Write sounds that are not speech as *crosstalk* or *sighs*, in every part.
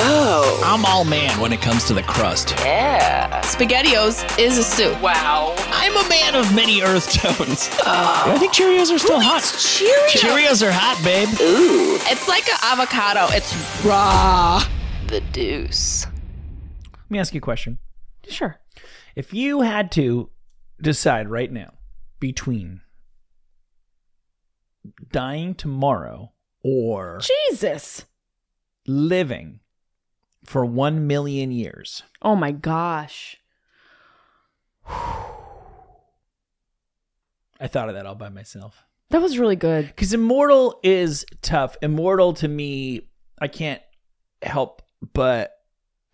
Oh. I'm all man when it comes to the crust. Yeah. SpaghettiOs is a soup. Wow. I'm a man of many earth tones. Oh. I think Cheerios are still hot. Cheerios? Cheerios are hot, babe. Ooh. It's like an avocado. It's raw. The deuce. Let me ask you a question. Sure. If you had to decide right now between dying tomorrow or Jesus. living for 1 million years, Oh my gosh. I thought of that all by myself. That was really good. Because immortal is tough. Immortal to me, I can't help but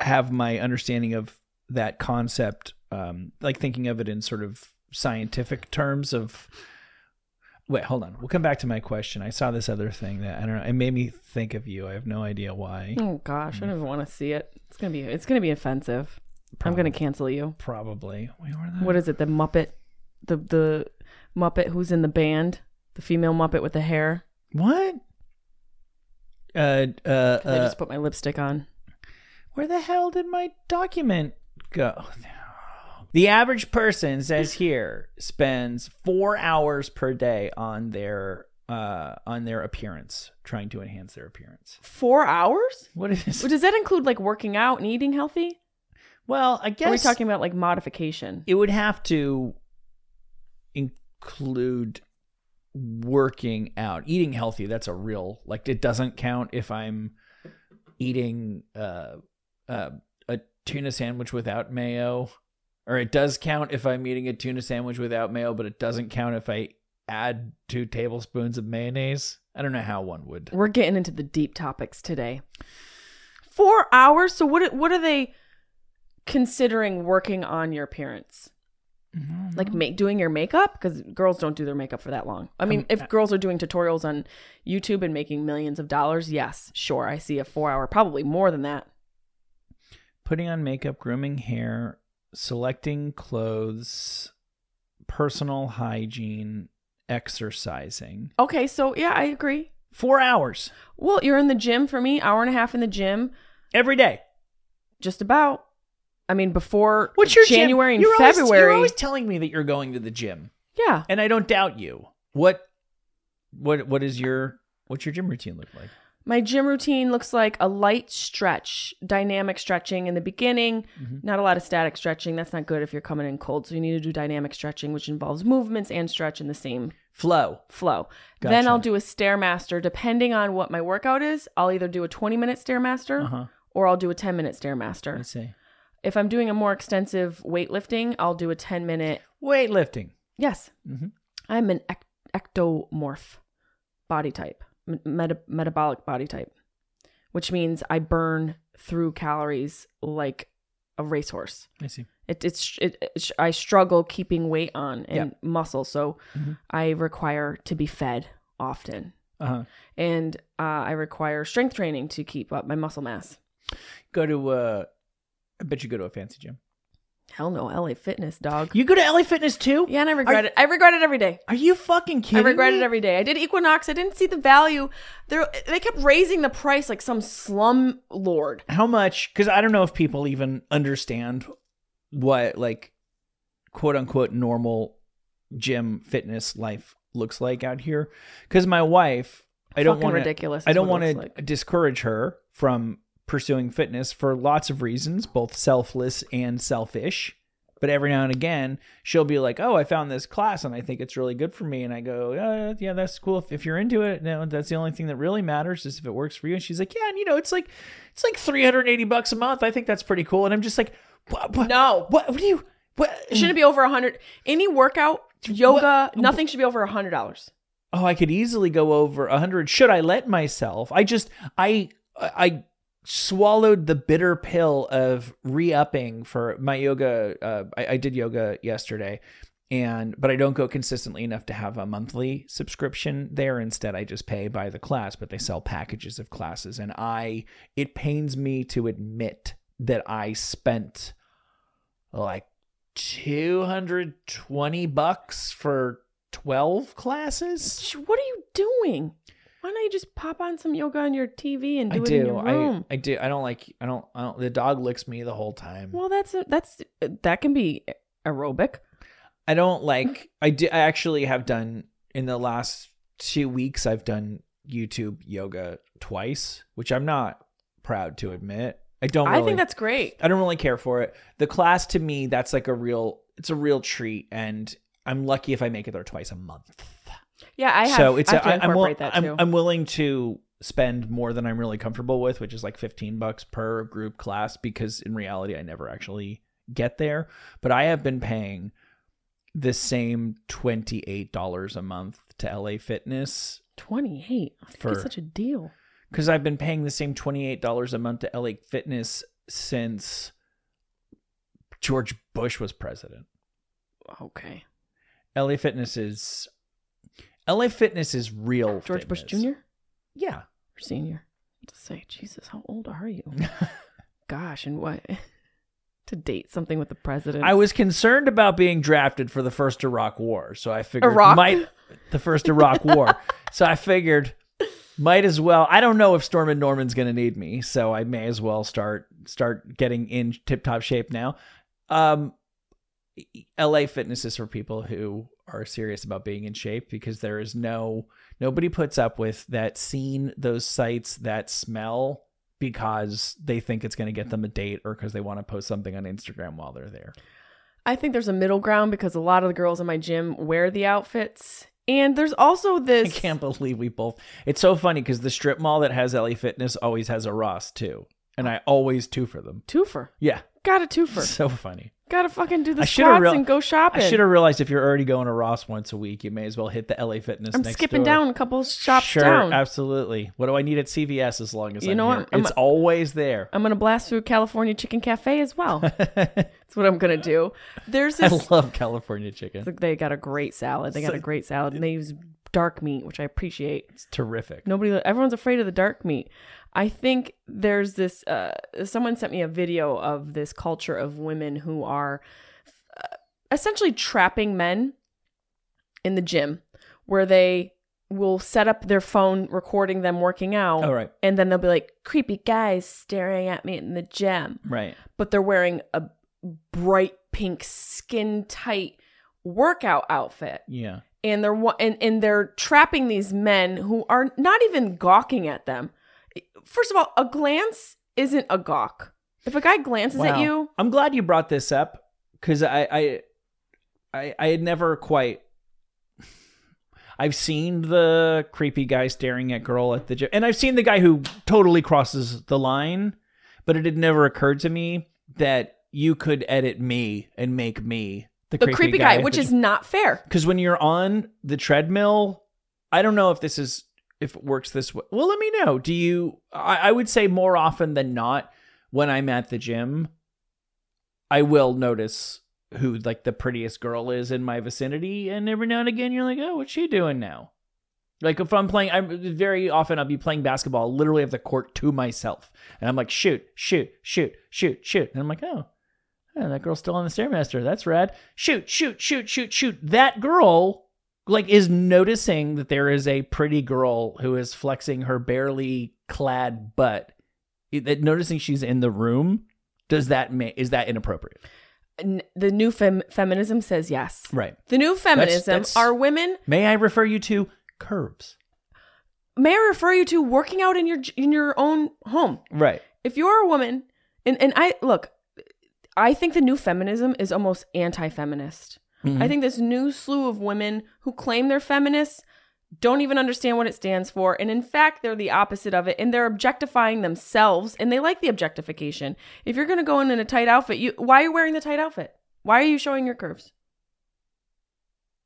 have my understanding of that concept, um, like thinking of it in sort of scientific terms of. Wait, hold on. We'll come back to my question. I saw this other thing that I don't know. It made me think of you. I have no idea why. Oh gosh, I don't even want to see it. It's gonna be it's gonna be offensive. I'm gonna cancel you. Probably. Wait, What is it? The Muppet, the the Muppet who's in the band, the female Muppet with the hair. What? Uh, uh, 'Cause I uh, just put my lipstick on. Where the hell did my document go? The average person says here spends four hours per day on their uh on their appearance, trying to enhance their appearance. Four hours? What is? Well, Does that include like working out and eating healthy? Well, I guess we're we talking about like modification? it would have to include working out, eating healthy. That's a real like it doesn't count if I'm eating uh, uh, a tuna sandwich without mayo, or it does count if I'm eating a tuna sandwich without mayo, but it doesn't count if I add two tablespoons of mayonnaise. I don't know how one would. We're getting into the deep topics today. Four hours. So what? What are they considering working on your appearance? Like make doing your makeup because girls don't do their makeup for that long. I mean, um, if uh, girls are doing tutorials on YouTube and making millions of dollars, yes, sure, I see a four-hour, probably more than that. Putting on makeup, grooming hair, selecting clothes, personal hygiene, exercising. Okay, so yeah, I agree. Four hours Well, you're in the gym for me, hour and a half in the gym, every day. just about. I mean, before What's your gym? January and You're always- February. you're always telling me that you're going to the gym, yeah, and I don't doubt you. What, what, what is your what's your gym routine look like? My gym routine looks like a light stretch, dynamic stretching in the beginning, Mm-hmm. not a lot of static stretching. That's not good if you're coming in cold. So you need to do dynamic stretching, which involves movements and stretch in the same Flow. flow. Then I'll do a stairmaster. Depending on what my workout is, I'll either do a 20 minute stairmaster Uh huh. or I'll do a 10 minute Stairmaster. I see. If I'm doing a more extensive weightlifting, I'll do a 10 minute. Weightlifting. Yes, Mhm. I'm an ec- ectomorph body type, meta- metabolic body type, which means I burn through calories like a racehorse. I see. It, it's it, it, I struggle keeping weight on and muscle, so Mhm. I require to be fed often, Uh huh. and uh, I require strength training to keep up my muscle mass. Go to uh, I bet you go to a fancy gym. Hell no, LA Fitness, dog. You go to LA Fitness too? yeah, and I regret it. I regret it every day. Are you fucking kidding I regret me? it every day. I did Equinox. I didn't see the value. They they kept raising the price like some slum lord. How much? Because I don't know if people even understand what like quote unquote normal gym fitness life looks like out here. Because my wife I don't want ridiculous I don't want to like. discourage her from pursuing fitness for lots of reasons, both selfless and selfish. But every now and again, she'll be like, "Oh, I found this class and I think it's really good for me." And I go, "Yeah, yeah, that's cool. If, if you're into it, no, that's the only thing that really matters is if it works for you." And she's like, "Yeah, and you know, it's like it's like 380 bucks a month. I think that's pretty cool." And I'm just like, "What? what No. What? What do you? What? It shouldn't be over a hundred. Any workout, yoga, nothing should be over a hundred dollars. oh, I could easily go over a hundred. Should I let myself? I just, I, I swallowed the bitter pill of re-upping for my yoga. Uh, I, I did yoga yesterday, and but I don't go consistently enough to have a monthly subscription there. Instead, I just pay by the class. But they sell packages of classes, and I. It pains me to admit that I spent like 220 bucks for 12 classes What are you doing? Why don't you just pop on some yoga on your TV and do i it do in your room? I, I do i don't like i don't i don't the dog licks me the whole time well, that's a, that's that can be aerobic. i don't like i do i actually have done in the last two weeks i've done youtube yoga twice which i'm not proud to admit i don't I think that's great. I don't really care for it. The class to me, that's like a real, it's a real treat, and I'm lucky if I make it there twice a month. Yeah, I have. so it's I a, I, am incorporate that I'm, too. I'm willing to spend more than I'm really comfortable with, which is like 15 bucks per group class, because in reality, I never actually get there. But I have been paying the same $28 a month to LA Fitness Twenty eight. I think For- it's such a deal. because I've been paying the same $28 a month to LA Fitness since George Bush was president. Okay. LA Fitness is LA Fitness is real. George Bush. Jr. Yeah. or Senior. To say, Jesus, how old are you? *laughs* Gosh, and what *laughs* to date something with the president? I was concerned about being drafted for the first Iraq War, so I figured Iraq? might the first Iraq War. *laughs* So I figured might as well. I don't know if Stormin' Norman's going to need me, so I may as well start start getting in tip top shape now. Um, LA Fitness is for people who are serious about being in shape because there is no nobody puts up with that scene those sites that smell because they think it's going to get them a date or because they want to post something on Instagram while they're there. I think there's a middle ground because a lot of the girls in my gym wear the outfits. And there's also this. I can't believe we both. It's so funny because the strip mall that has LA Fitness always has a Ross too, and I always two for them. twofer. Yeah, Got a twofer. so funny. Gotta fucking do the I squats real- and go shopping. I should have realized if you're already going to Ross once a week, you may as well hit the LA Fitness. I'm next skipping door. down a couple shops sure, down. absolutely. What do I need at CVS as long as You I'm know here? what? I'm it's always there. I'm gonna blast through California Chicken Cafe as well. *laughs* That's what I'm gonna do. There's I this. love California chicken. they got a great salad. They got So- a great salad, and they use dark meat, which I appreciate. It's terrific. Nobody, everyone's afraid of the dark meat. I think there's this. Uh, someone sent me a video of this culture of women who are uh, essentially trapping men in the gym, where they will set up their phone recording them working out, All right, and then they'll be like, "Creepy guys staring at me in the gym," right. but they're wearing a bright pink, skin tight workout outfit Yeah. and they're and, and they're trapping these men who are not even gawking at them. First of all, a glance isn't a gawk. If a guy glances at you, I'm glad you brought this up because I, I, I, I had never quite. I've seen the creepy guy staring at girl at the gym, and I've seen the guy who totally crosses the line, but it had never occurred to me that you could edit me and make me the, the creepy, guy, which is not fair. because when you're on the treadmill, I don't know if this is if it works this way. Well, let me know. Do you? I, I would say more often than not, when I'm at the gym, I will notice who like the prettiest girl is in my vicinity, and every now and again, you're like, oh, what's she doing now? Like if I'm playing, I'm very often I'll be playing basketball, I'll literally have the court to myself, and I'm like, shoot, shoot, shoot, shoot, shoot, and I'm like, oh, that girl's still on the stairmaster. That's rad. Shoot, shoot, shoot, shoot, shoot. That girl like is noticing that there is a pretty girl who is flexing her barely clad butt. That noticing she's in the room. Does that ma- is that inappropriate? The new fem- feminism says yes. Right. The new feminism that's- are women. May I refer you to curves? may I refer you to working out in your in your own home. Right. If you're a woman, and and I look, I think the new feminism is almost anti-feminist. Mm-hmm. I think this new slew of women who claim they're feminists don't even understand what it stands for. And in fact, they're the opposite of it. And they're objectifying themselves and they like the objectification. If you're going to go in in a tight outfit, you why are you wearing the tight outfit? Why are you showing your curves?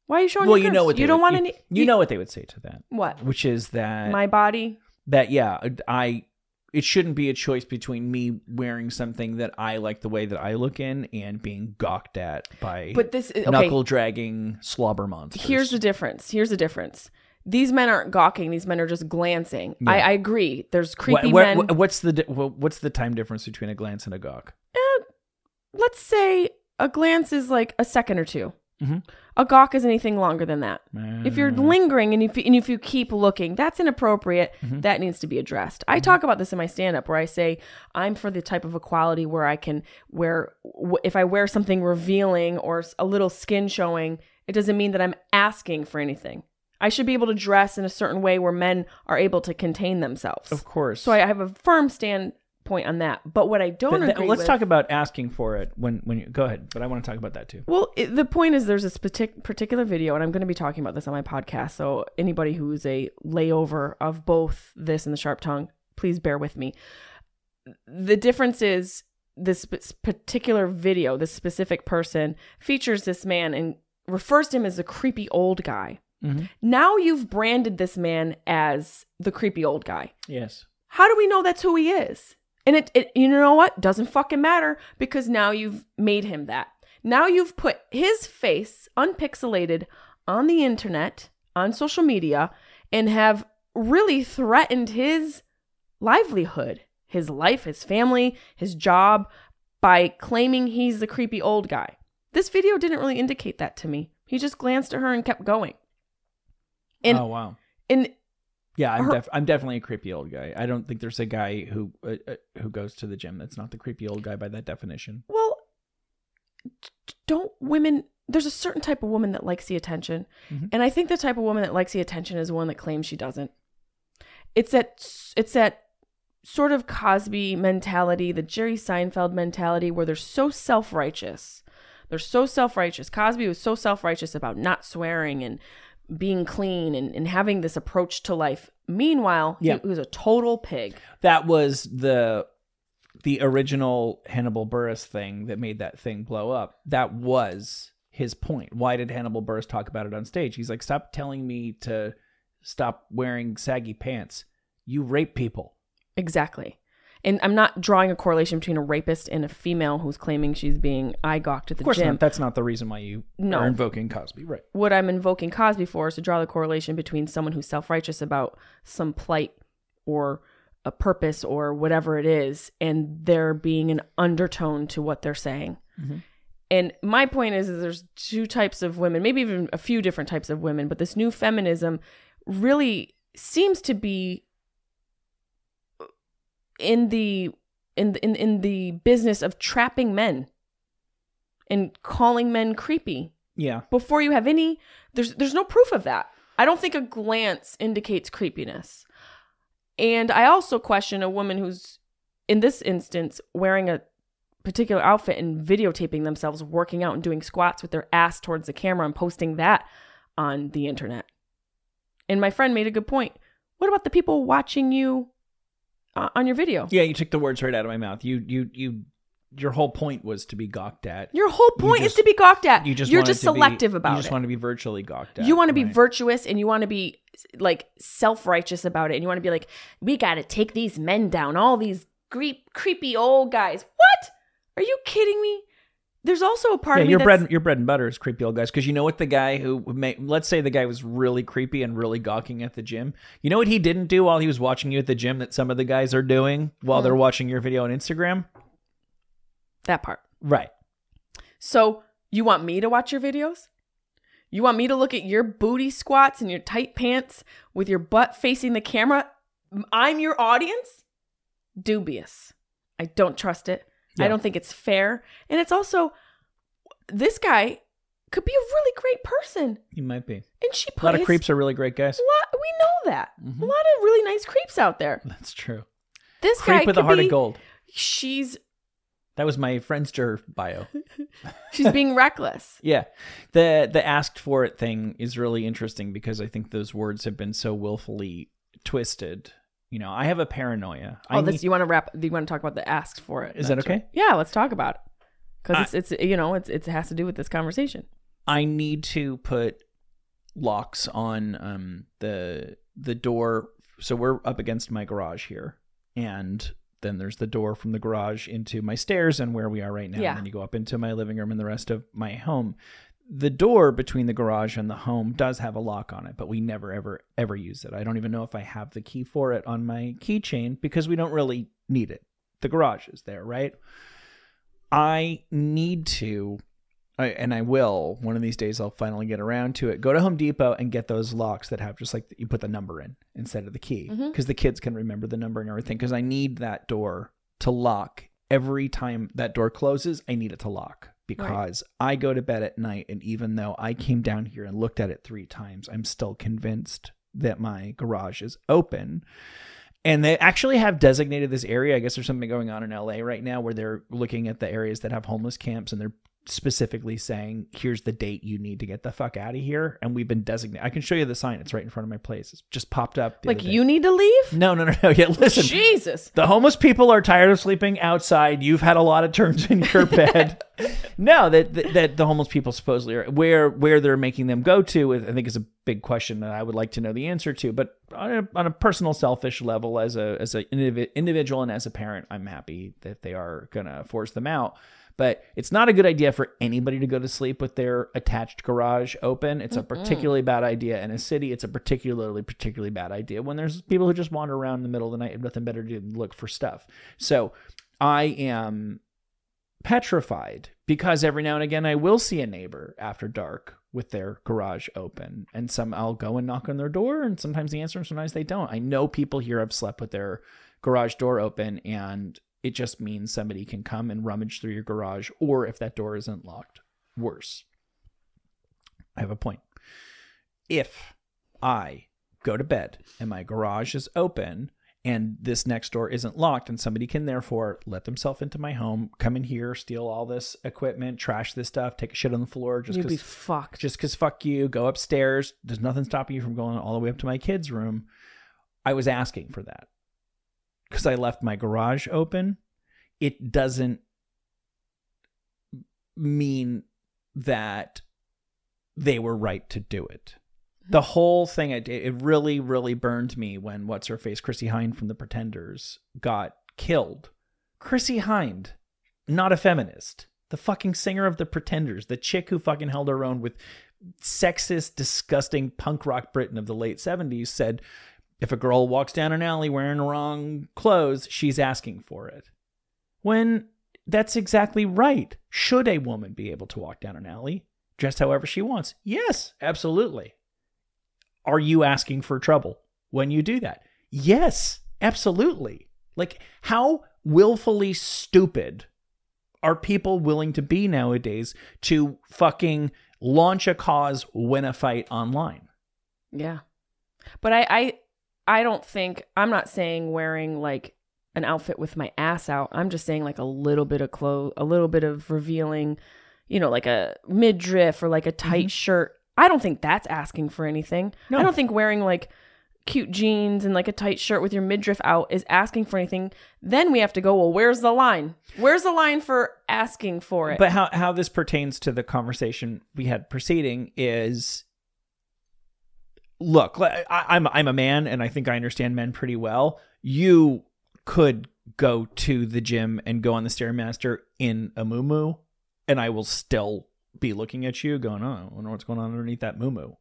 Why are you showing Well, your you know what you don't would- want you, any. You know what they would say to that, what? which is that My body. that yeah, I it shouldn't be a choice between me wearing something that I like the way that I look in and being gawked at by But this is okay. knuckle dragging slobber monsters. Here's the difference. Here's the difference. These men aren't gawking. These men are just glancing. Yeah. I, I agree. There's creepy what- men. what's the what's the time difference between a glance and a gawk? Uh, let's say a glance is like a second or 2 Mhm. A gawk is anything longer than that. If you're lingering and if, and if you keep looking, that's inappropriate. Mm-hmm. That needs to be addressed. I talk about this in my stand up where I say I'm for the type of equality where I can wear, w- if I wear something revealing or a little skin showing, it doesn't mean that I'm asking for anything. I should be able to dress in a certain way where men are able to contain themselves. Of course. So I have a firm standpoint on that. But what I don't Th- let's with- talk about asking for it when when you go ahead, but I want to talk about that too. Well, it, the point is, there's this partic- particular video, and I'm going to be talking about this on my podcast. So, anybody who's a layover of both this and the sharp tongue, please bear with me. The difference is this particular video, this specific person features this man and refers to him as a creepy old guy. Mhm. Now you've branded this man as the creepy old guy. Yes. How do we know that's who he is? And it, it you know what? Doesn't fucking matter because now you've made him that. Now you've put his face unpixelated on the internet, on social media, and have really threatened his livelihood, his life, his family, his job by claiming he's the creepy old guy. This video didn't really indicate that to me. He just glanced at her and kept going. And oh wow. and Yeah, I'm her- def- I'm definitely a creepy old guy. I don't think there's a guy who uh, uh, who goes to the gym that's not the creepy old guy by that definition. Well, don't women? There's a certain type of woman that likes the attention, Mhm. and I think the type of woman that likes the attention is one that claims she doesn't. It's that it's that sort of Cosby mentality, the Jerry Seinfeld mentality, where they're so self righteous. They're so self righteous. Cosby was so self righteous about not swearing and being clean and, and having this approach to life. Meanwhile, Yeah. he was a total pig. That was the the original Hannibal Buress thing that made that thing blow up. That was his point. Why did Hannibal Buress talk about it on stage? He's like, "Stop telling me to stop wearing saggy pants. You rape people." Exactly. And I'm not drawing a correlation between a rapist and a female who's claiming she's being eye gawked at the Of course gym. not. That's not the reason why you No. are invoking Cosby, right? What I'm invoking Cosby for is to draw the correlation between someone who's self righteous about some plight or a purpose or whatever it is, and there being an undertone to what they're saying. Mm-hmm. And my point is, is there's two types of women, maybe even a few different types of women, but this new feminism really seems to be in the in in in the business of trapping men and calling men creepy Yeah. before you have any there's there's no proof of that. I don't think a glance indicates creepiness. And I also question a woman who's in this instance wearing a particular outfit and videotaping themselves working out and doing squats with their ass towards the camera and posting that on the internet. And my friend made a good point. What about the people watching you on your video? Yeah, you took the words right out of my mouth. You you you your whole point was to be gawked at. Your whole point just- is to be gawked at. You just You're just to be- selective about it. You just it. want to be virtually gawked at. you want to be right? virtuous and you want to be like self-righteous about it and you want to be like we got to take these men down all these creep, creepy old guys what are you kidding me there's also a part yeah, of me your bread your bread and butter is creepy old guys because you know what the guy who may, let's say the guy was really creepy and really gawking at the gym. You know what he didn't do while he was watching you at the gym that some of the guys are doing while Hmm. they're watching your video on Instagram? that part Right. so you want me to watch your videos you want me to look at your booty squats and your tight pants with your butt facing the camera i'm your audience dubious i don't trust it i don't think it's fair and it's also this guy could be a really great person He might be. and she A put lot of creeps are really great guys. What? We know that. Mm-hmm. A lot of really nice creeps out there. That's true. This guy Creep with a heart be, of gold. She's That was my Friendster bio. *laughs* she's being reckless. *laughs* Yeah. The the asked for it thing is really interesting because I think those words have been so willfully twisted. You know, I have a paranoia. I Oh, this need- you want to wrap? Do you want to talk about the asked for it? Is that That's right. okay? Yeah, let's talk about it because I- it's it's you know it's it has to do with this conversation. I need to put locks on um the the door so we're up against my garage here and then there's the door from the garage into my stairs and where we are right now Yeah. and then you go up into my living room and the rest of my home the door between the garage and the home does have a lock on it but we never ever ever use it i don't even know if i have the key for it on my keychain because we don't really need it the garage is there right i need to and I will one of these days. I'll finally get around to it. Go to Home Depot and get those locks that have just like you put the number in instead of the key mm-hmm. because the kids can remember the number and everything. Because I need that door to lock every time that door closes. I need it to lock because I go to bed at night, and even though I came down here and looked at it three times, I'm still convinced that my garage is open. And they actually have designated this area. I guess there's something going on in LA right now where they're looking at the areas that have homeless camps and they're specifically saying, here's the date you need to get the fuck out of here. And we've been designated. I can show you the sign. It's right in front of my place. It's just popped up. Like you need to leave. No, no, no, no. *laughs* Yeah, listen. Jesus. The homeless people are tired of sleeping outside. You've had a lot of turns in your *laughs* bed. no, that, that that the homeless people supposedly are where where they're making them go to. I think is a big question that I would like to know the answer to. But on a, on a personal, selfish level, as a as an indivi- individual and as a parent, I'm happy that they are gonna force them out. But it's not a good idea for anybody to go to sleep with their attached garage open. It's a particularly bad idea in a city. It's a particularly, particularly bad idea when there's people who just wander around in the middle of the night and nothing better to do than look for stuff. So I am petrified because every now and again I will see a neighbor after dark with their garage open and some I'll go and knock on their door and sometimes they answer and sometimes they don't. I know people here have slept with their garage door open and it just means somebody can come and rummage through your garage or if that door isn't locked, worse. I have a point. If I go to bed and my garage is open and this next door isn't locked and somebody can therefore let themselves into my home, come in here, steal all this equipment, trash this stuff, take a shit on the floor just because fucked. just because fuck you, go upstairs. There's nothing stopping you from going all the way up to my kid's room. I was asking for that because I left my garage open. It doesn't mean that they were right to do it. Hmm. The whole thing, it, it really, really burned me when what's her face, Chrissie Hynde from The Pretenders, got killed. Chrissie Hynde, not a feminist, the fucking singer of The Pretenders, the chick who fucking held her own with sexist, disgusting punk rock Britain of the late 70s, said if a girl walks down an alley wearing wrong clothes, she's asking for it. When that's exactly right. Should a woman be able to walk down an alley dressed however she wants? Yes, absolutely. Are you asking for trouble when you do that? Yes, absolutely. Like, how willfully stupid are people willing to be nowadays to fucking launch a cause, win a fight online? Yeah. But I, I I don't think I'm not saying wearing like an outfit with my ass out. I'm just saying like a little bit of clothes, a little bit of revealing, you know, like a midriff or like a tight mm-hmm. shirt. I don't think that's asking for anything. No. I don't think wearing like cute jeans and like a tight shirt with your midriff out is asking for anything. Then we have to go, well, where's the line? Where's the line for asking for it? But how how this pertains to the conversation we had preceding is look, I, I'm I'm a man and I think I understand men pretty well. You could go to the gym and go on the stairmaster in a moo and I will still be looking at you going, oh, I wonder what's going on underneath that moo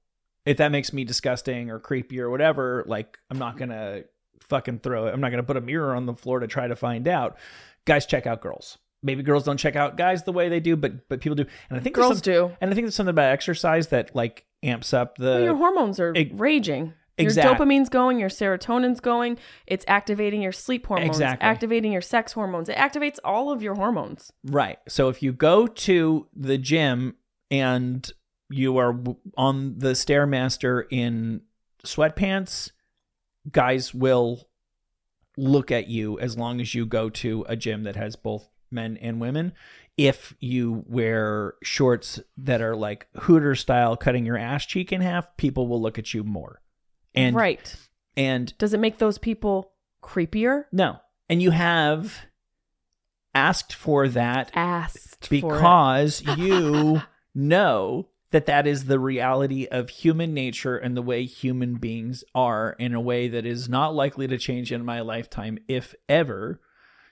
If that makes me disgusting or creepy or whatever, like I'm not gonna fucking throw it. I'm not gonna put a mirror on the floor to try to find out. Guys check out girls. Maybe girls don't check out guys the way they do, but but people do. And I think Girls some- do. And I think there's something about exercise that like amps up the Well, your hormones are Ex- raging. Your dopamine's going, your serotonin's going. It's activating your sleep hormones, Exactly. activating your sex hormones. It activates all of your hormones. Right. So if you go to the gym and you are on the stairmaster in sweatpants, guys will look at you as long as you go to a gym that has both men and women. If you wear shorts that are like Hooter style, cutting your ass cheek in half, people will look at you more. And right. and Does it make those people creepier? no, and you have asked for that Asked because *laughs* you know that that is the reality of human nature and the way human beings are in a way that is not likely to change in my lifetime if ever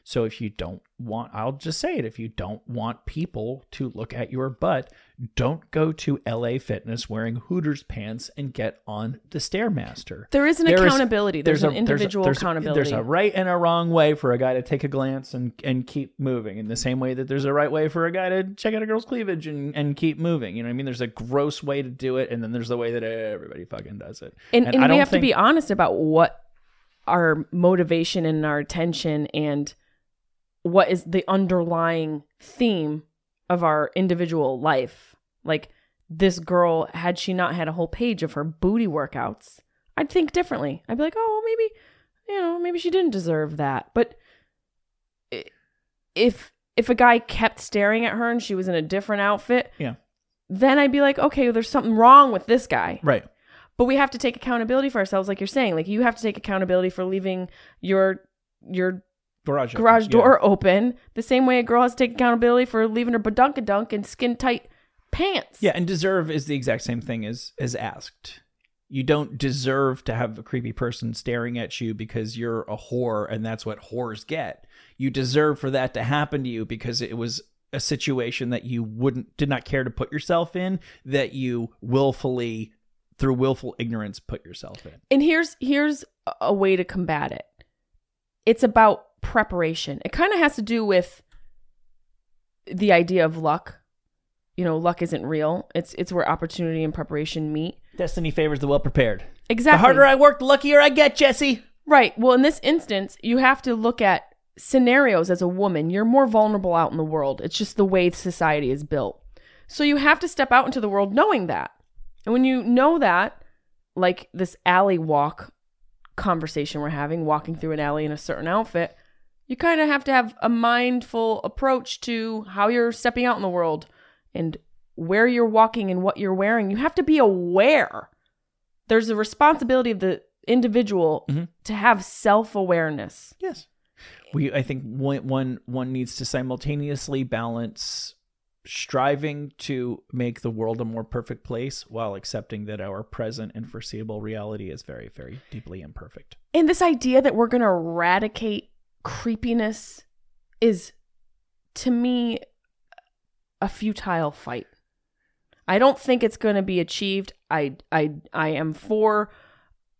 so if you don't want I'll just say it if you don't want people to look at your butt don't go to LA Fitness wearing Hooters pants and get on the Stairmaster There is an There is- accountability. There's, an individual there's, accountability. There's a right and a wrong way for a guy to take a glance and, and keep moving. In the same way that there's a right way for a guy to check out a girl's cleavage and, and keep moving. You know what I mean? There's a gross way to do it, and then there's the way that everybody fucking does it. and, and, I we have to be honest about what our motivation and our attention and what is the underlying theme of our individual life like this girl had she not had a whole page of her booty workouts i'd think differently i'd be like oh well, maybe you know maybe she didn't deserve that but if if a guy kept staring at her and she was in a different outfit Yeah. then i'd be like okay well, there's something wrong with this guy Right. but we have to take accountability for ourselves like you're saying like you have to take accountability for leaving your your Garage. garage door open the same way a girl has to take accountability for leaving her badunkadunk in skin tight pants Yeah. yeah, and deserve is the exact same thing as as asked. You don't deserve to have a creepy person staring at you because you're a whore and that's what whores get. You deserve for that to happen to you because it was a situation that you wouldn't did not care to put yourself in that you willfully through willful ignorance put yourself in. and here's here's a way to combat it it's about preparation it kind of has to do with the idea of luck you know luck isn't real it's it's where opportunity and preparation meet Destiny favors the well prepared. exactly The harder I work, the luckier I get, Jesse. Right. Well, in this instance, you have to look at scenarios as a woman. You're more vulnerable out in the world. It's just the way society is built. So you have to step out into the world knowing that. And when you know that, like this alley walk conversation we're having, walking through an alley in a certain outfit, you kind of have to have a mindful approach to how you're stepping out in the world and where you're walking and what you're wearing. You have to be aware. There's a responsibility of the individual Mhm. to have self-awareness. Yes. We I think one one one needs to simultaneously balance striving to make the world a more perfect place while accepting that our present and foreseeable reality is very very deeply imperfect. And this idea that we're going to eradicate creepiness is to me a futile fight. I don't think it's going to be achieved. I I I am for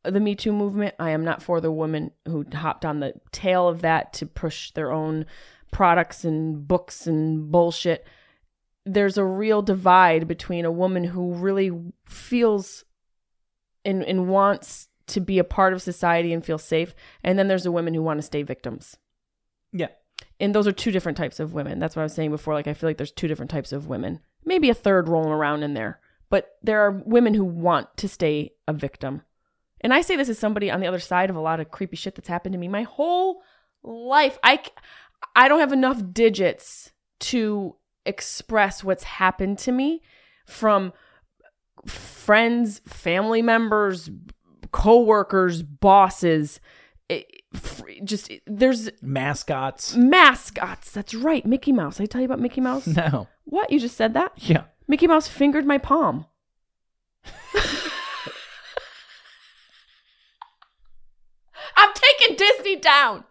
the Me Too movement. I am not for the women who hopped on the tail of that to push their own products and books and bullshit. There's a real divide between a woman who really feels and, and wants to be a part of society and feel safe, and then there's the women who want to stay victims. Yeah. And those are two different types of women. That's what I was saying before. Like, I feel like there's two different types of women, maybe a third rolling around in there. But there are women who want to stay a victim. And I say this as somebody on the other side of a lot of creepy shit that's happened to me my whole life. I, I don't have enough digits to express what's happened to me from friends, family members, coworkers, bosses. It, just there's Mascots. mascots. That's right, Mickey Mouse. I tell you about Mickey Mouse. *laughs* No. what you just said that? Yeah. Mickey Mouse fingered my palm. *laughs* I'm taking Disney down.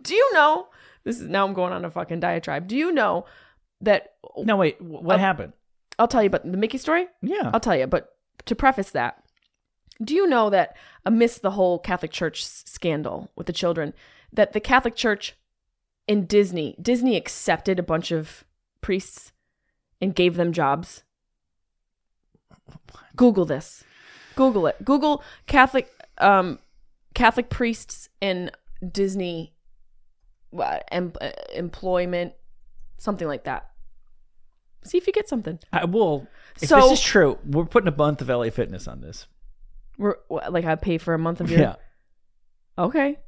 Do you know? This is now I'm going on a fucking diatribe. Do you know that No wait, wh- what Uh, happened? I'll tell you about the Mickey story? Yeah. I'll tell you, but to preface that, do you know that amidst the whole Catholic Church s- scandal with the children, that the Catholic Church in Disney, Disney accepted a bunch of priests and gave them jobs? Google this. Google it. Google Catholic um Catholic priests in Disney uh, em- uh, employment something like that. See if you get something. I will if So- this is true, we're putting a month of LA fitness on this. We're, like I pay for a month of your. Yeah. Okay.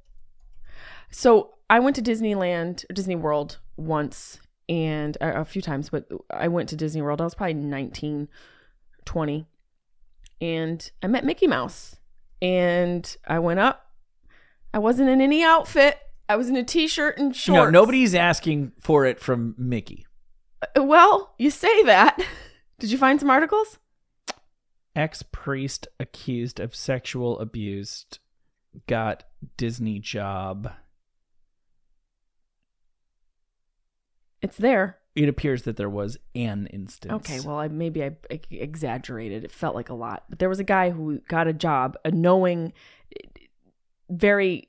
So I went to Disneyland, Disney World once and a, a few times, but I went to Disney World. I was probably 19, 20. And I met Mickey Mouse. And I went up. I wasn't in any outfit. I was in a t-shirt and shorts. know, nobody's asking for it from Mickey. Well, you say that. *laughs* Did you find some articles? Ex priest accused of sexual abuse got Disney job. It's there. It appears that there was an instance. Okay, well, I maybe I exaggerated. It felt like a lot, but there was a guy who got a job, a knowing, very.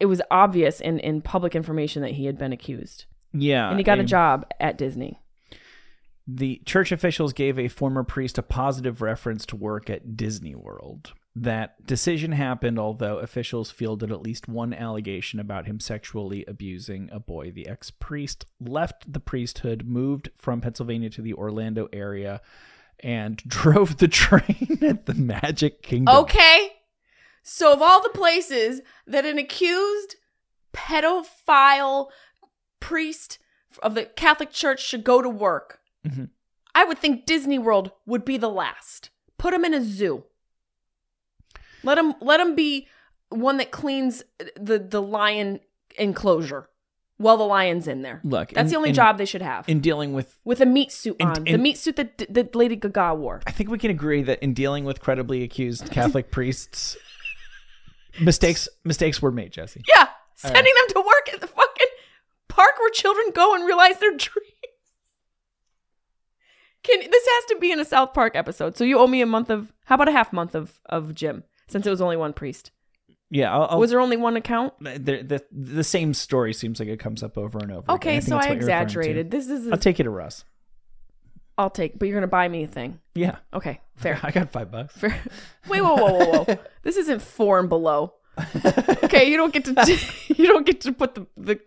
It was obvious in in public information that he had been accused, yeah, and he got a job at Disney. The church officials gave a former priest a positive reference to work at Disney World. That decision happened, although officials fielded at least one allegation about him sexually abusing a boy. The ex priest left the priesthood, moved from Pennsylvania to the Orlando area, and *laughs* drove the train at the Magic Kingdom. Okay, so of all the places that an accused pedophile priest of the Catholic Church should go to work, Mhm. I would think Disney World would be the last. Put him in a zoo. Let him let him be one that cleans the the lion enclosure while the lion's in there. Look, that's in- the only in- job they should have. In dealing with with a meat suit in- on, the meat suit that that Lady Gaga wore. I think we can agree that in dealing with credibly accused Catholic priests, mistakes mistakes were made, Jesse. Yeah, sending them to work at the park where children go and realize their *laughs* dreams. Can this has to be in a South Park episode? So you owe me a month of how about a half month of of gym since it was only one priest. Yeah, I'll, I'll, was there only one account? the, the the same story seems like it comes up over and over. again. Okay, so I referring to. exaggerated. This is I'll take it to Russ. I'll take, but you're gonna buy me a thing. Yeah, Okay, fair. *laughs* I got five bucks. fair. Wait, whoa, whoa, whoa, whoa! *laughs* this isn't four and below. Okay, you don't get to *laughs* you don't get to put the the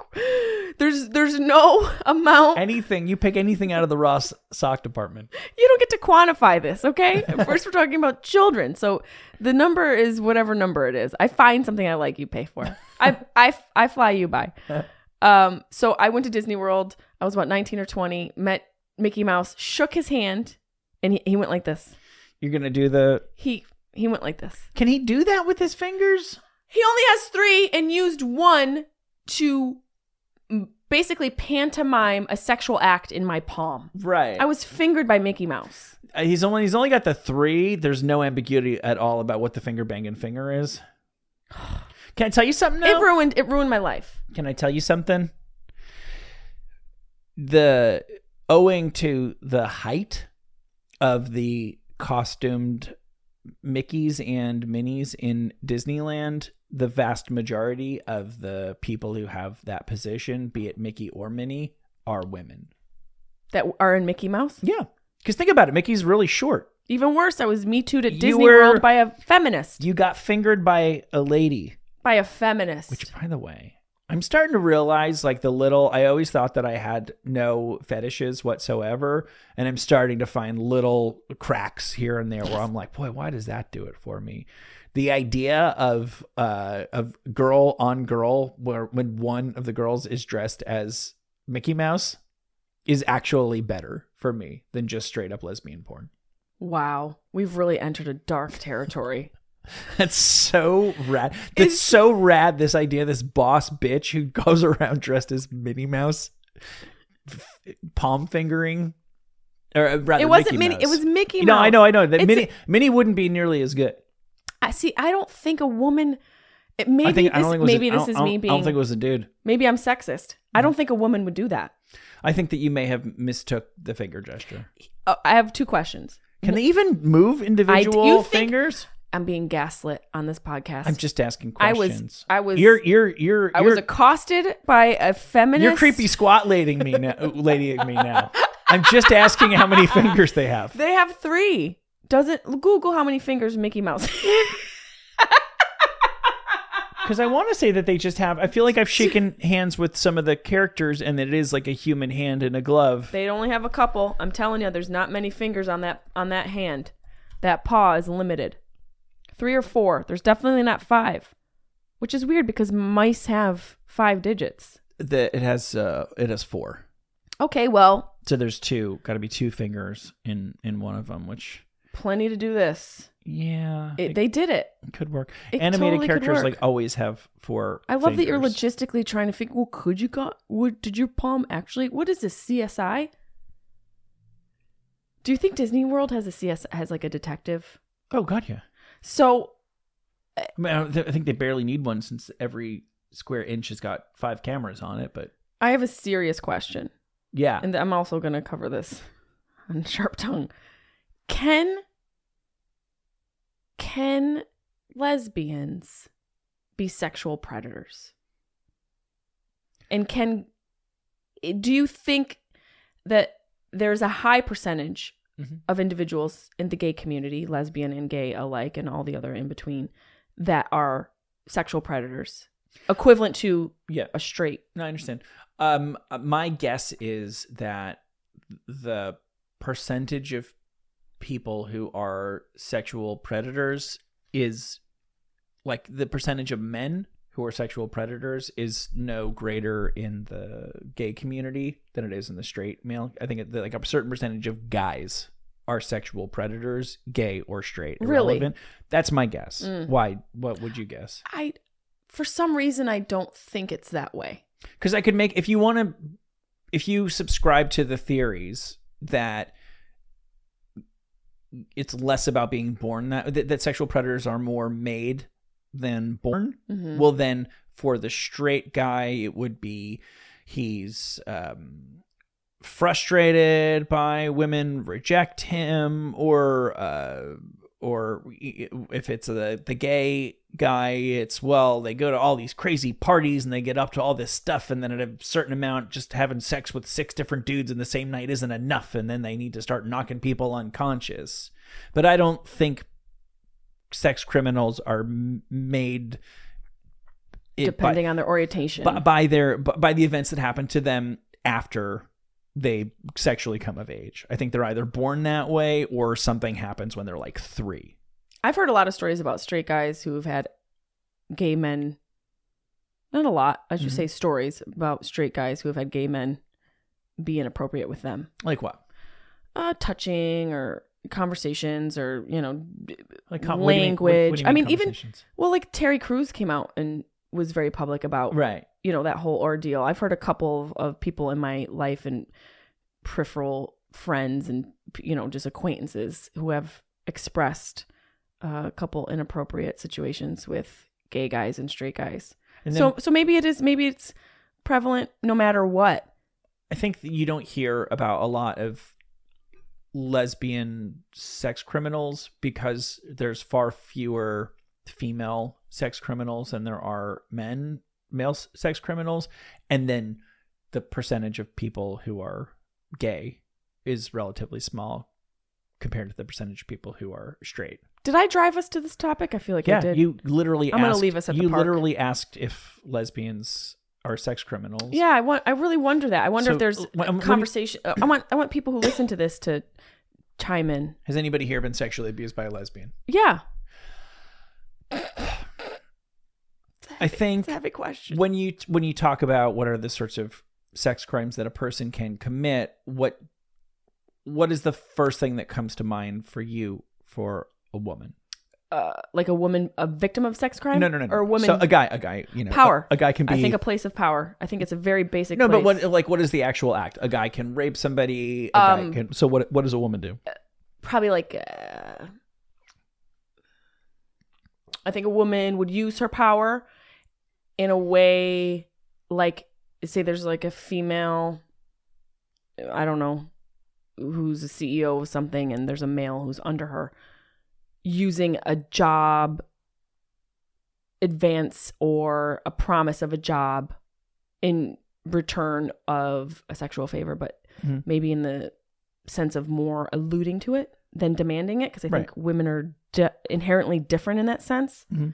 there's there's no amount Anything you pick anything out of the Ross sock department. you don't get to quantify this, okay? *laughs* First, we're talking about children. So the number is whatever number it is. I find something I like, you pay for. I, I, I fly you by. *laughs* Um, so I went to Disney World. I was about 19 or 20, met Mickey Mouse, shook his hand, and he, he went like this. You're gonna do the. He, he went like this. Can he do that with his fingers? He only has three and used one to basically pantomime a sexual act in my palm. Right. I was fingered by Mickey Mouse. Uh, he's only he's only got the three. There's no ambiguity at all about what the finger banging finger is. *sighs* Can I tell you something? It ruined it ruined my life. Can I tell you something? The owing to the height of the costumed Mickeys and Minnies in Disneyland, the vast majority of the people who have that position, be it Mickey or Minnie, are women. that are in Mickey Mouse. Yeah. Because think about it, Mickey's really short. Even worse, I was me too at You Disney were- World by a feminist. You got fingered by a lady. by a feminist. Which, by the way, I'm starting to realize like the little, I always thought that I had no fetishes whatsoever. And I'm starting to find little cracks here and there where I'm like, boy, why does that do it for me? The idea of uh of girl on girl where when one of the girls is dressed as Mickey Mouse is actually better for me than just straight up lesbian porn. wow, we've really entered a dark territory. *laughs* *laughs* That's so rad. That's so rad. This idea, this boss bitch who *laughs* goes around dressed as Minnie Mouse, f- palm fingering, or uh, rather, it wasn't Mickey Minnie. It was Mickey Mouse. No, I know, I know. That It's Minnie, a- Minnie wouldn't be nearly as good. I see. I don't think a woman. It, maybe I think this, I think maybe a, I this is I me I being. don't think it was a dude. maybe I'm sexist. I don't think a woman would do that. I think that you may have mistook the finger gesture. Uh, I have two questions. Can they even move individual you think- fingers? I'm being gaslit on this podcast. I'm just asking questions. I was-. I was- You're you're you're. I you're, was accosted by a feminist. You're creepy squat lading me now, ladying me now. I'm just asking how many *laughs* fingers they have. They have three. Doesn't Google how many fingers Mickey Mouse? Because *laughs* I want to say that they just have. I feel like I've shaken hands with some of the characters, and that it is like a human hand in a glove. They only have a couple. I'm telling you, there's not many fingers on that on that hand. That paw is limited. Three or four. There's definitely not five, which is weird because mice have five digits. The, it has uh, it has four. Okay, well, So there's two. Got to be two fingers in in one of them, which plenty to do this. yeah, It, they did it. could work. it Animated totally could characters work. like always have four. I love that you're fingers. logistically trying to think. Well, could you got? Would did your palm actually? What is this CSI? Do you think Disney World has a CS has like a detective? Oh god, yeah. So I, mean, I don't thi- I think they barely need one since every square inch has got five cameras on it. But I have a serious question, yeah, and I'm also going to cover this on Sharp Tongue. Can can lesbians be sexual predators? And can do you think that there's a high percentage Mhm. of individuals in the gay community, lesbian and gay alike, and all the other in between, that are sexual predators, equivalent to yeah. a straight? No, I understand. Um, my guess is that the percentage of people who are sexual predators is like the percentage of men who are sexual predators is no greater in the gay community than it is in the straight male. I think like a certain percentage of guys are sexual predators, gay or straight. Really? irrelevant. That's my guess. Mm. Why? What would you guess? I, for some reason, I don't think it's that way. because I could make if you want to, if you subscribe to the theories that it's less about being born that that, that sexual predators are more made than born. Mhm. Well, then for the straight guy, it would be he's um, frustrated by women reject him, or uh, or if it's the the gay guy, it's well they go to all these crazy parties and they get up to all this stuff, and then at a certain amount, just having sex with six different dudes in the same night isn't enough, and then they need to start knocking people unconscious. But I don't think sex criminals are made depending on their orientation. by, by their by, by the events that happen to them after they sexually come of age. I think they're either born that way or something happens when they're like three. I've heard a lot of stories about straight guys who have had gay men. Not a lot, I should Mhm. say stories about straight guys who have had gay men be inappropriate with them. Like what? Uh, touching or conversations or, you know, Like con- what do you what- what do language. you I mean, even, well, like Terry Crews came out and was very public about right. you know that whole ordeal. I've heard a couple of, of people in my life and peripheral friends and you know just acquaintances who have expressed uh, a couple inappropriate situations with gay guys and straight guys. And so then so maybe it is maybe it's prevalent no matter what. I think you don't hear about a lot of lesbian sex criminals because there's far fewer female sex criminals than there are men male sex criminals and then the percentage of people who are gay is relatively small compared to the percentage of people who are straight. did i drive us to this topic i feel like i yeah, did you literally I'm gonna leave us at the you park. literally asked if lesbians are sex criminals. yeah i want i really wonder that i wonder So, if there's you- conversation uh, i want i want people who listen to this to chime in Has anybody here been sexually abused by a lesbian? yeah I think it's a heavy question when you when you talk about what are the sorts of sex crimes that a person can commit, what what is the first thing that comes to mind for you for a woman? uh, like a woman, a victim of sex crime? No, no, no, no. Or a woman, So a guy, a guy, you know, power. A, a guy can be. I think a place of power. I think it's a very basic. no, but what like what is the actual act? A guy can rape somebody. A Um, guy can. So what what does a woman do? Probably like. Uh, I think a woman would use her power in a way like say there's like a female I don't know who's a CEO of something and there's a male who's under her using a job advance or a promise of a job in return of a sexual favor but Mhm. maybe in the sense of more alluding to it than demanding it because I think women are di- inherently different in that sense. Mhm.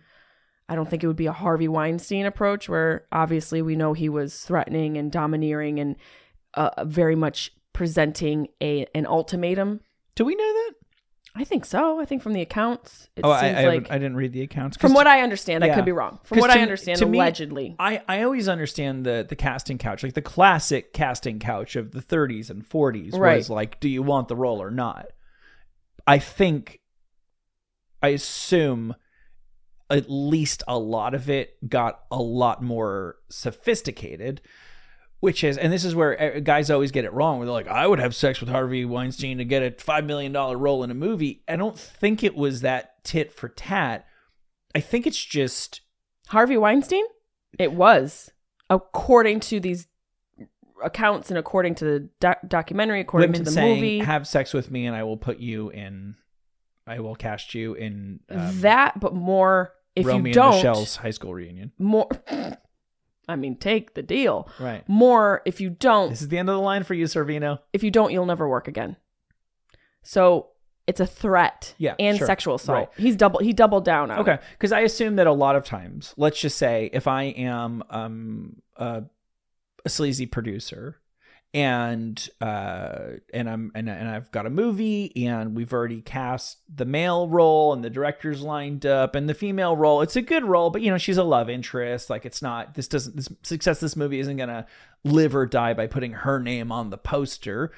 I don't think it would be a Harvey Weinstein approach where obviously we know he was threatening and domineering and uh, very much presenting a an ultimatum. Do we know that? I think so. I think from the accounts, it oh, I, seems I, like I didn't read the accounts. from what I understand, I could be wrong. From what to I understand, to me, allegedly. I, I always understand the the casting couch, like the classic casting couch of the 30s and 40s was like, do you want the role or not? I think, I assume, at least a lot of it got a lot more sophisticated. Which is, and this is where uh, guys always get it wrong. Where they're like, "I would have sex with Harvey Weinstein to get a five million dollar role in a movie." I don't think it was that tit for tat. I think it's just Harvey Weinstein? It was, according to these accounts and according to the doc- documentary, according women to the saying, movie. "Have sex with me, and I will put you in. I will cast you in um, that, but more if Romeo you and don't. Michele's high school reunion." More. *laughs* I mean, take the deal. Right. More if you don't. This is the end of the line for you, Sorvino. if you don't, you'll never work again. So it's a threat. Yeah, and sure. sexual assault. Right. He's double. He doubled down on. Okay, because I assume that a lot of times, let's just say, if I am um a, a sleazy producer, and uh and I'm and, and I've got a movie, and we've already cast the male role, and the director's lined up, and the female role, it's a good role, but you know she's a love interest. Like it's not. This doesn't. This success. This movie isn't gonna live or die by putting her name on the poster.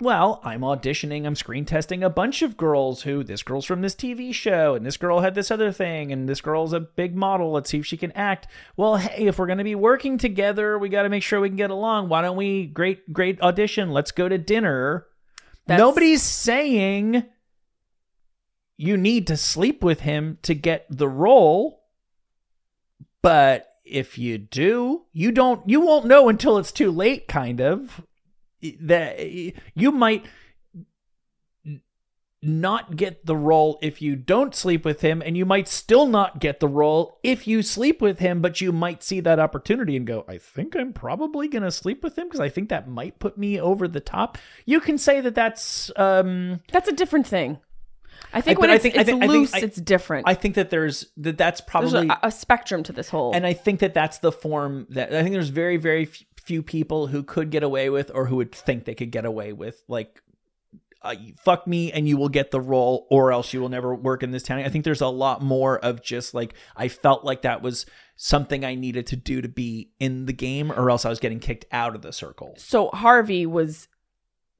Well, I'm auditioning, I'm screen testing a bunch of girls who this girl's from this TV show, and this girl had this other thing, and this girl's a big model. Let's see if she can act. Well, hey, if we're going to be working together, we got to make sure we can get along. Why don't we? Great, great audition. Let's go to dinner. That's- Nobody's saying you need to sleep with him to get the role, but if you do, you don't. You won't know until it's too late. Kind of that you might not get the role if you don't sleep with him and you might still not get the role if you sleep with him but you might see that opportunity and go i think i'm probably going to sleep with him because i think that might put me over the top you can say that that's um That's a different thing. I think I- when but I it's, think- it's I think- loose, I- it's different. i think that there's that that's There's probably a, a spectrum to this whole. and I think that that's the form that I think there's very very few people who could get away with or who would think they could get away with like uh, fuck me and you will get the role or else you will never work in this town. I think there's a lot more of just like I felt like that was something I needed to do to be in the game or else I was getting kicked out of the circle. so Harvey was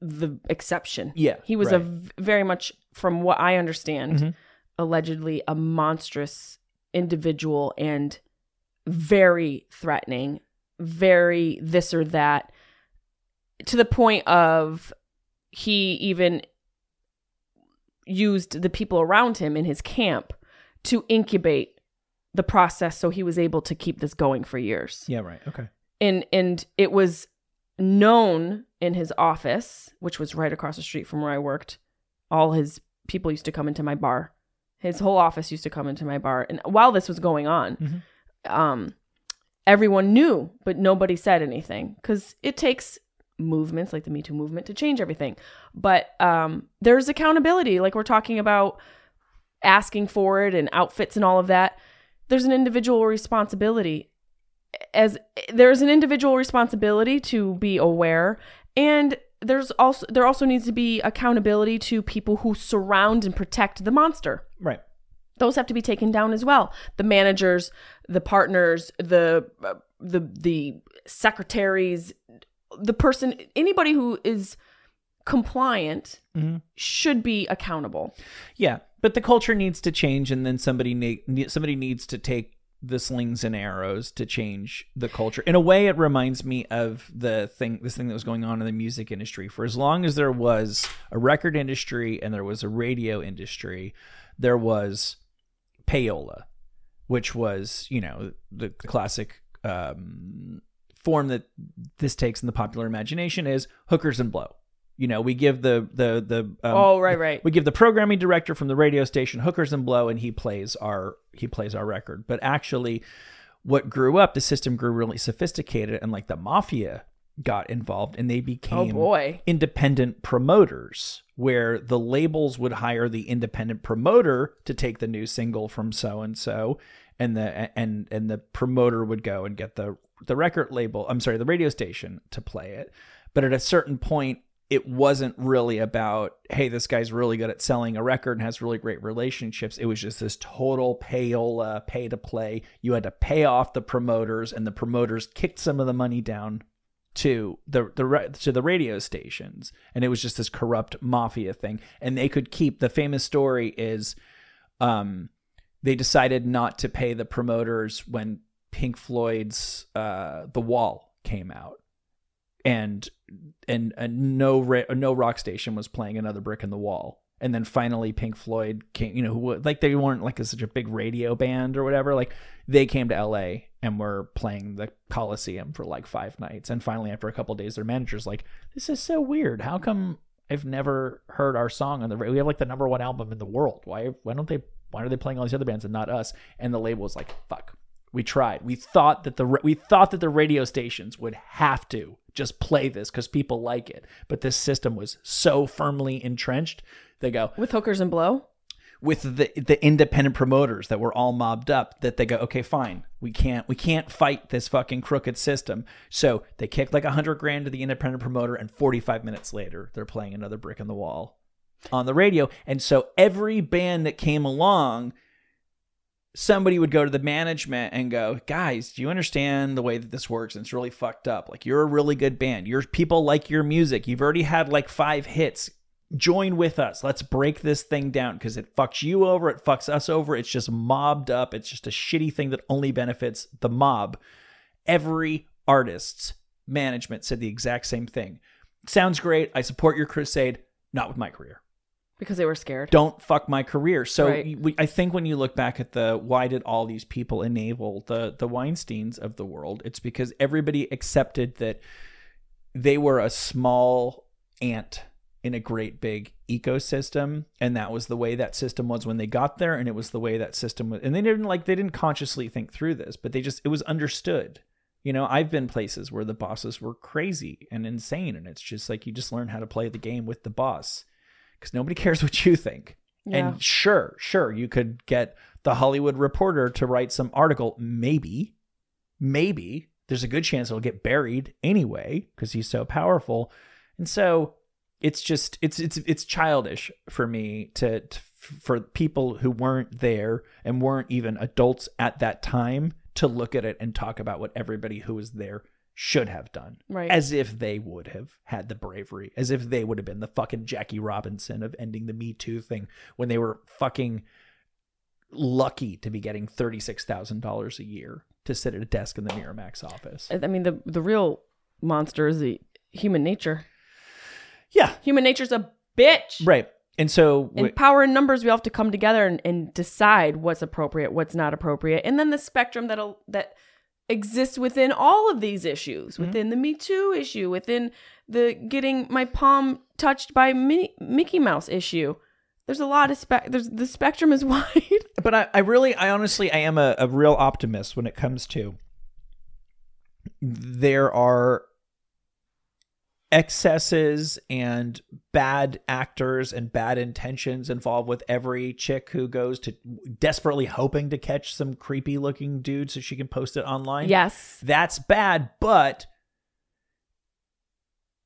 the exception. Yeah, he was a right. v- very much, from what I understand, Mhm. allegedly a monstrous individual and very threatening, very this or that, to the point of he even used the people around him in his camp to incubate the process so he was able to keep this going for years Yeah, right. Okay. and and it was known in his office which was right across the street from where i worked all his people used to come into my bar his whole office used to come into my bar and while this was going on Mhm. um everyone knew but nobody said anything. Because it takes movements like the me too movement to change everything. But um there's accountability. Like we're talking about asking for it and outfits and all of that. There's an individual responsibility. As there's an individual responsibility to be aware and there's also there also needs to be accountability to people who surround and protect the monster. Right. Those have to be taken down as well the managers the partners the uh, the the secretaries the person anybody who is compliant Mhm. should be accountable Yeah, but the culture needs to change, and then somebody ne- somebody needs to take the slings and arrows to change the culture. In a way, it reminds me of the thing this thing that was going on in the music industry. For as long as there was a record industry and there was a radio industry, there was payola, which was you know the classic um, form that this takes in the popular imagination is hookers and blow. You know, we give the the the um, oh right right we give the programming director from the radio station hookers and blow and he plays our he plays our record but actually what grew up the system grew really sophisticated and like the mafia got involved and they oh, became oh boy. independent promoters where the labels would hire the independent promoter to take the new single from so and so and the and and the promoter would go and get the the record label I'm sorry the radio station to play it. But at a certain point it wasn't really about hey this guy's really good at selling a record and has really great relationships. It was just this total payola pay to play. You had to pay off the promoters and the promoters kicked some of the money down to the the to the radio stations. And it was just this corrupt mafia thing. And they could keep the famous story is um they decided not to pay the promoters when Pink Floyd's uh The Wall came out. And and, and no ra- no rock station was playing another brick in the wall and then finally Pink Floyd came you know who like they weren't like a, such a big radio band or whatever like they came to LA and were playing the Coliseum for like five nights. And finally after a couple days their manager's like this is so weird. How come I've never heard our song on the radio we have like the number one album in the world. Why why don't they why are they playing all these other bands and not us? And the label was like fuck we tried. We thought that the we thought that the radio stations would have to just play this because people like it. But this system was so firmly entrenched. They go With hookers and blow? with the the independent promoters that were all mobbed up that they go okay fine we can't we can't fight this fucking crooked system so they kicked like a hundred grand to the independent promoter and 45 minutes later they're playing another brick in the wall on the radio and so every band that came along somebody would go to the management and go, guys, do you understand the way that this works? And it's really fucked up. Like you're a really good band. Your people like your music. You've already had like five hits. Join with us. Let's break this thing down because it fucks you over. It fucks us over. It's just mobbed up. It's just a shitty thing that only benefits the mob. Every artist's management said the exact same thing. Sounds great. I support your crusade. Not with my career Because they were scared. don't fuck my career. So Right. we, I think when you look back at the why did all these people enable the the Weinsteins of the world, it's because everybody accepted that they were a small ant in a great big ecosystem and that was the way that system was when they got there and it was the way that system was and they didn't like they didn't consciously think through this but they just it was understood you know i've been places where the bosses were crazy and insane and it's just like you just learn how to play the game with the boss because nobody *laughs* cares what you think. Yeah. and sure sure you could get the hollywood reporter to write some article. Maybe maybe there's a good chance it'll get buried anyway because he's so powerful. And so it's just it's it's it's childish for me to, to for people who weren't there and weren't even adults at that time to look at it and talk about what everybody who was there should have done Right. as if they would have had the bravery as if they would have been the fucking Jackie Robinson of ending the me too thing when they were fucking lucky to be getting $36,000 a year to sit at a desk in the Miramax office. I mean, the the real monster is the human nature. Yeah, Human nature's a bitch. right. And so In power and numbers, we all have to come together and, and decide what's appropriate, what's not appropriate, and then the spectrum that'll that exists within all of these issues, Mm-hmm. within the Me Too issue, within the getting my palm touched by Minnie, Mickey Mouse issue. There's a lot of spec. There's the spectrum is *laughs* wide. but I, I really i honestly i am a, a real optimist when it comes to there are excesses and bad actors and bad intentions involved with every chick who goes to desperately hoping to catch some creepy looking dude so she can post it online yes. that's bad but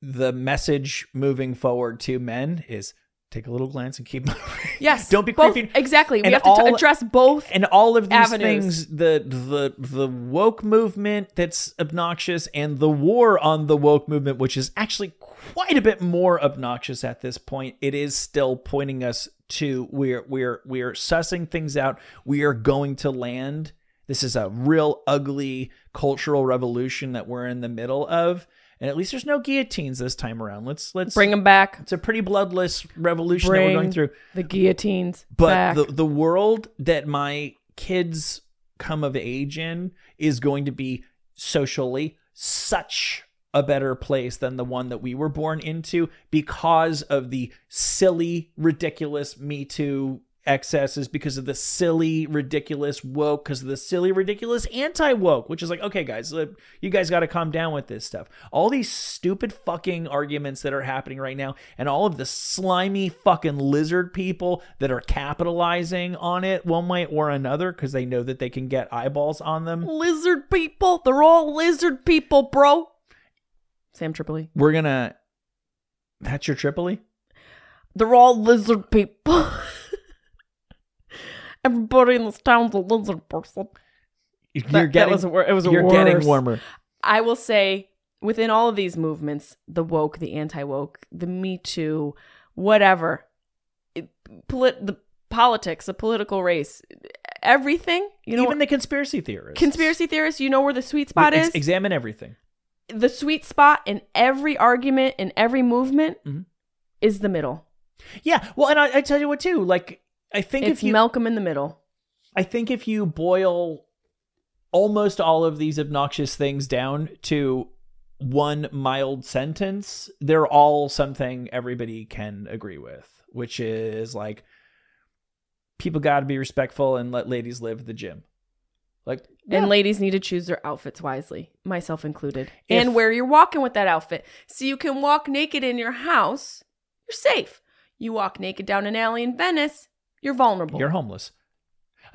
the message moving forward to men is take a little glance and keep moving. *laughs* Yes. don't be both, creepy Exactly. We And have to address both. and all of these avenues. things the the the woke movement that's obnoxious and the war on the woke movement which is actually quite a bit more obnoxious at this point it is still pointing us to we're we're we're sussing things out we are going to land this is a real ugly cultural revolution that we're in the middle of and at least there's no guillotines this time around let's let's Bring them back. it's a pretty bloodless revolution that we're going through the guillotines but back. the the world that my kids come of age in is going to be socially such a better place than the one that we were born into because of the silly ridiculous me too excesses because of the silly ridiculous woke because of the silly ridiculous anti-woke which is like okay guys uh, you guys got to calm down with this stuff all these stupid fucking arguments that are happening right now and all of the slimy fucking lizard people that are capitalizing on it one way or another because they know that they can get eyeballs on them lizard people. They're all lizard people, bro. Sam Tripoli. we're gonna That's your Tripoli? They're all lizard people. *laughs* Everybody in this town's a lizard person. You're That- that getting was wor- it was You're worse. getting warmer. I will say within all of these movements, the woke, the anti woke, the Me Too, whatever, it, polit- the politics, the political race, everything. You know, Even the conspiracy theorists. conspiracy theorists. You know where the sweet spot Ex- is. examine everything. the sweet spot in every argument in every movement Mhm. is the middle. Yeah. Well, and I, I tell you what too. Like, I think It's if you, Malcolm in the middle. I think if you boil almost all of these obnoxious things down to one mild sentence, they're all something everybody can agree with, which is like people got to be respectful and let ladies live at the gym. Like, And ladies need to choose their outfits wisely, myself included. If- and where you're walking with that outfit. So you can walk naked in your house, you're safe. You walk naked down an alley in Venice, you're vulnerable. You're homeless.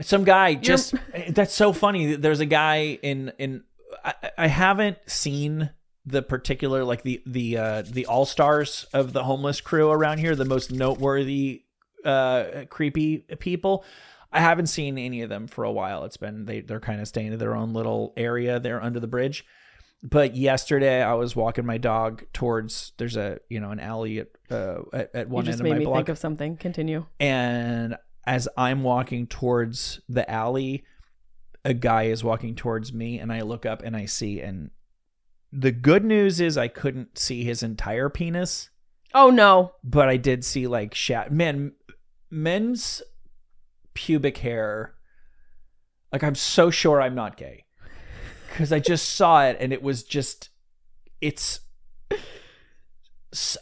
Some guy just *laughs* that's so funny. There's a guy in in I, I haven't seen the particular like the the uh the all stars of the homeless crew around here, the most noteworthy uh creepy people. I haven't seen any of them for a while. It's been they they're kind of staying in their own little area there under the bridge. But yesterday I was walking my dog towards there's a you know an alley at uh at, at you one just end of made my me block think of something. Continue. and as I'm walking towards the alley, a guy is walking towards me, and I look up and I see. And the good news is I couldn't see his entire penis, Oh no. but I did see like shat. Man, men's pubic hair. Like I'm so sure I'm not gay because I just saw it and it was just it's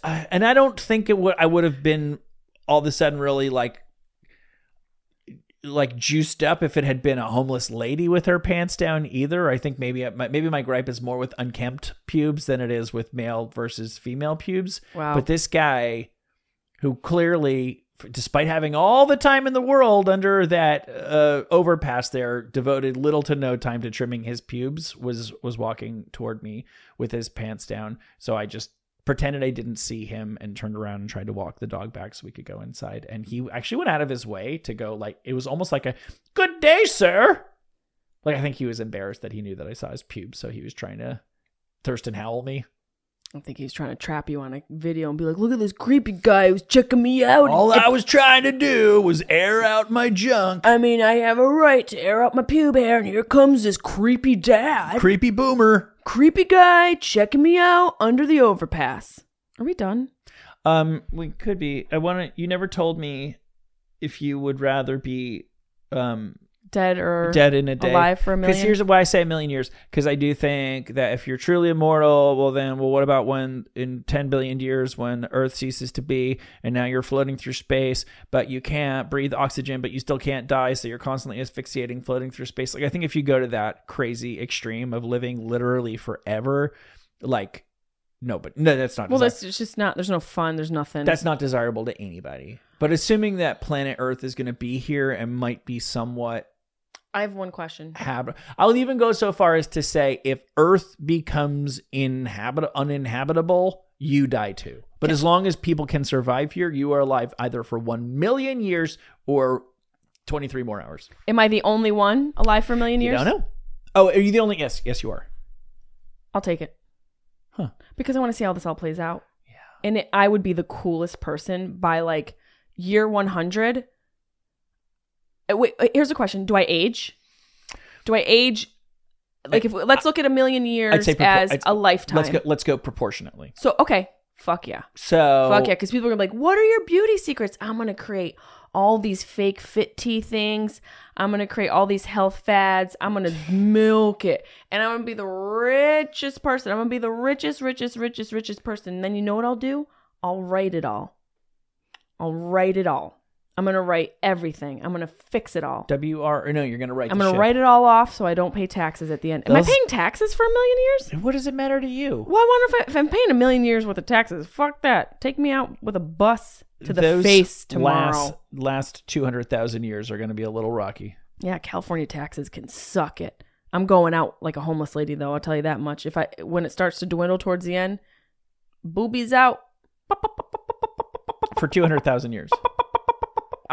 uh, and I don't think it would I would have been all of a sudden really like like juiced up if it had been a homeless lady with her pants down either. I think maybe maybe my gripe is more with unkempt pubes than it is with male versus female pubes. Wow. But this guy who clearly despite having all the time in the world under that uh, overpass there devoted little to no time to trimming his pubes was was walking toward me with his pants down. So i just pretended i didn't see him and turned around and tried to walk the dog back so we could go inside. And he actually went out of his way to go like it was almost like a good day sir. Like i think he was embarrassed that he knew that i saw his pubes so he was trying to thurston howell me I think he's trying to trap you on a video and be like, look at this creepy guy who's checking me out. all i was trying to do was air out my junk I mean, I have a right to air out my pube hair, and here comes this creepy dad. creepy boomer creepy guy checking me out under the overpass. Are we done? Um, we could be. I want to. You never told me if you would rather be um Dead or dead in a day, alive for a million. Because here's why I say a million years. Because I do think that if you're truly immortal, well then, well, what about when in 10 billion years when Earth ceases to be, and now you're floating through space, but you can't breathe oxygen, but you still can't die, so you're constantly asphyxiating, floating through space. Like I think if you go to that crazy extreme of living literally forever, like no, but no, that's not. Well, desirable. that's it's just not. There's no fun. There's nothing. That's not desirable to anybody. But assuming that planet Earth is going to be here and might be somewhat I have one question. habit, I'll even go so far as to say if Earth becomes inhabit uninhabitable, you die too. But as long as people can survive here, you are alive either for one million years or twenty three more hours. Am I the only one alive for a million years? don't know. Oh, are you the only? Yes, yes, you are. I'll take it. Huh. Because I want to see how this all plays out. Yeah. And it, I would be the coolest person by like year 100. Uh, Wait, uh, here's a question. Do I age? Do I age? Like, if let's look at a million years propor- as I'd- a lifetime. Let's go. Let's go proportionately. So, okay. Fuck yeah. So Fuck yeah. Because people are gonna be like, what are your beauty secrets? I'm going to create all these fake fit tea things. I'm going to create all these health fads. I'm going to milk it. And I'm going to be the richest person. I'm going to be the richest, richest, richest, richest person. And then you know what I'll do? I'll write it all. I'll write it all. I'm going to write everything. I'm going to fix it all. W R or no, you're gonna write. I'm the going to ship. write it all off so I don't pay taxes at the end. Am I paying taxes for a million years? What does it matter to you? Well, I wonder if, I, if I'm paying a million years worth of taxes. Fuck that. Take me out with a bus to the Those face tomorrow. Last, last two hundred thousand years are going to be a little rocky. Yeah, California taxes can suck it. I'm going out like a homeless lady though. I'll tell you that much. If I when it starts to dwindle towards the end, boobies out, for 200,000 years. *laughs*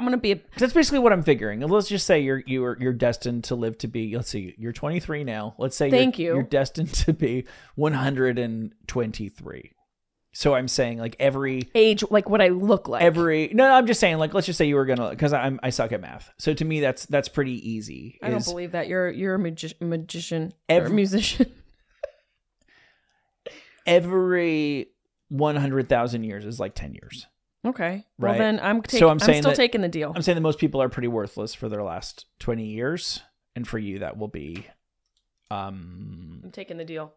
I'm gonna be a That's basically what I'm figuring. Let's just say you're you're you're destined to live to be. Let's see, you're 23 now. Let's say Thank you're, you. You're destined to be 123. So I'm saying like every age like what I look like. every no, no, I'm just saying like let's just say you were gonna because I'm I suck at math. So to me that's that's pretty easy. I don't believe that you're you're a magi- magician Every- or musician. *laughs* every 100,000 years is like 10 years. Okay, well Right. then I'm taking. So I'm I'm, still that- taking the deal. I'm saying that most people are pretty worthless for their last 20 years, and for you that will be, um, I'm taking the deal.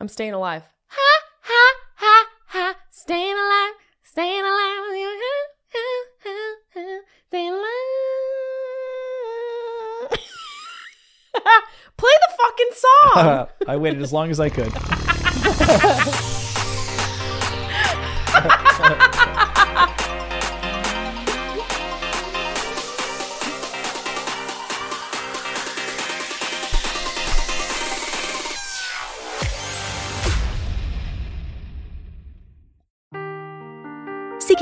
I'm staying alive. Ha ha ha ha. Staying alive. Staying alive with you. Ha, ha, ha, ha. Staying alive. *laughs* Play the fucking song. *laughs* I waited as long as I could. *laughs*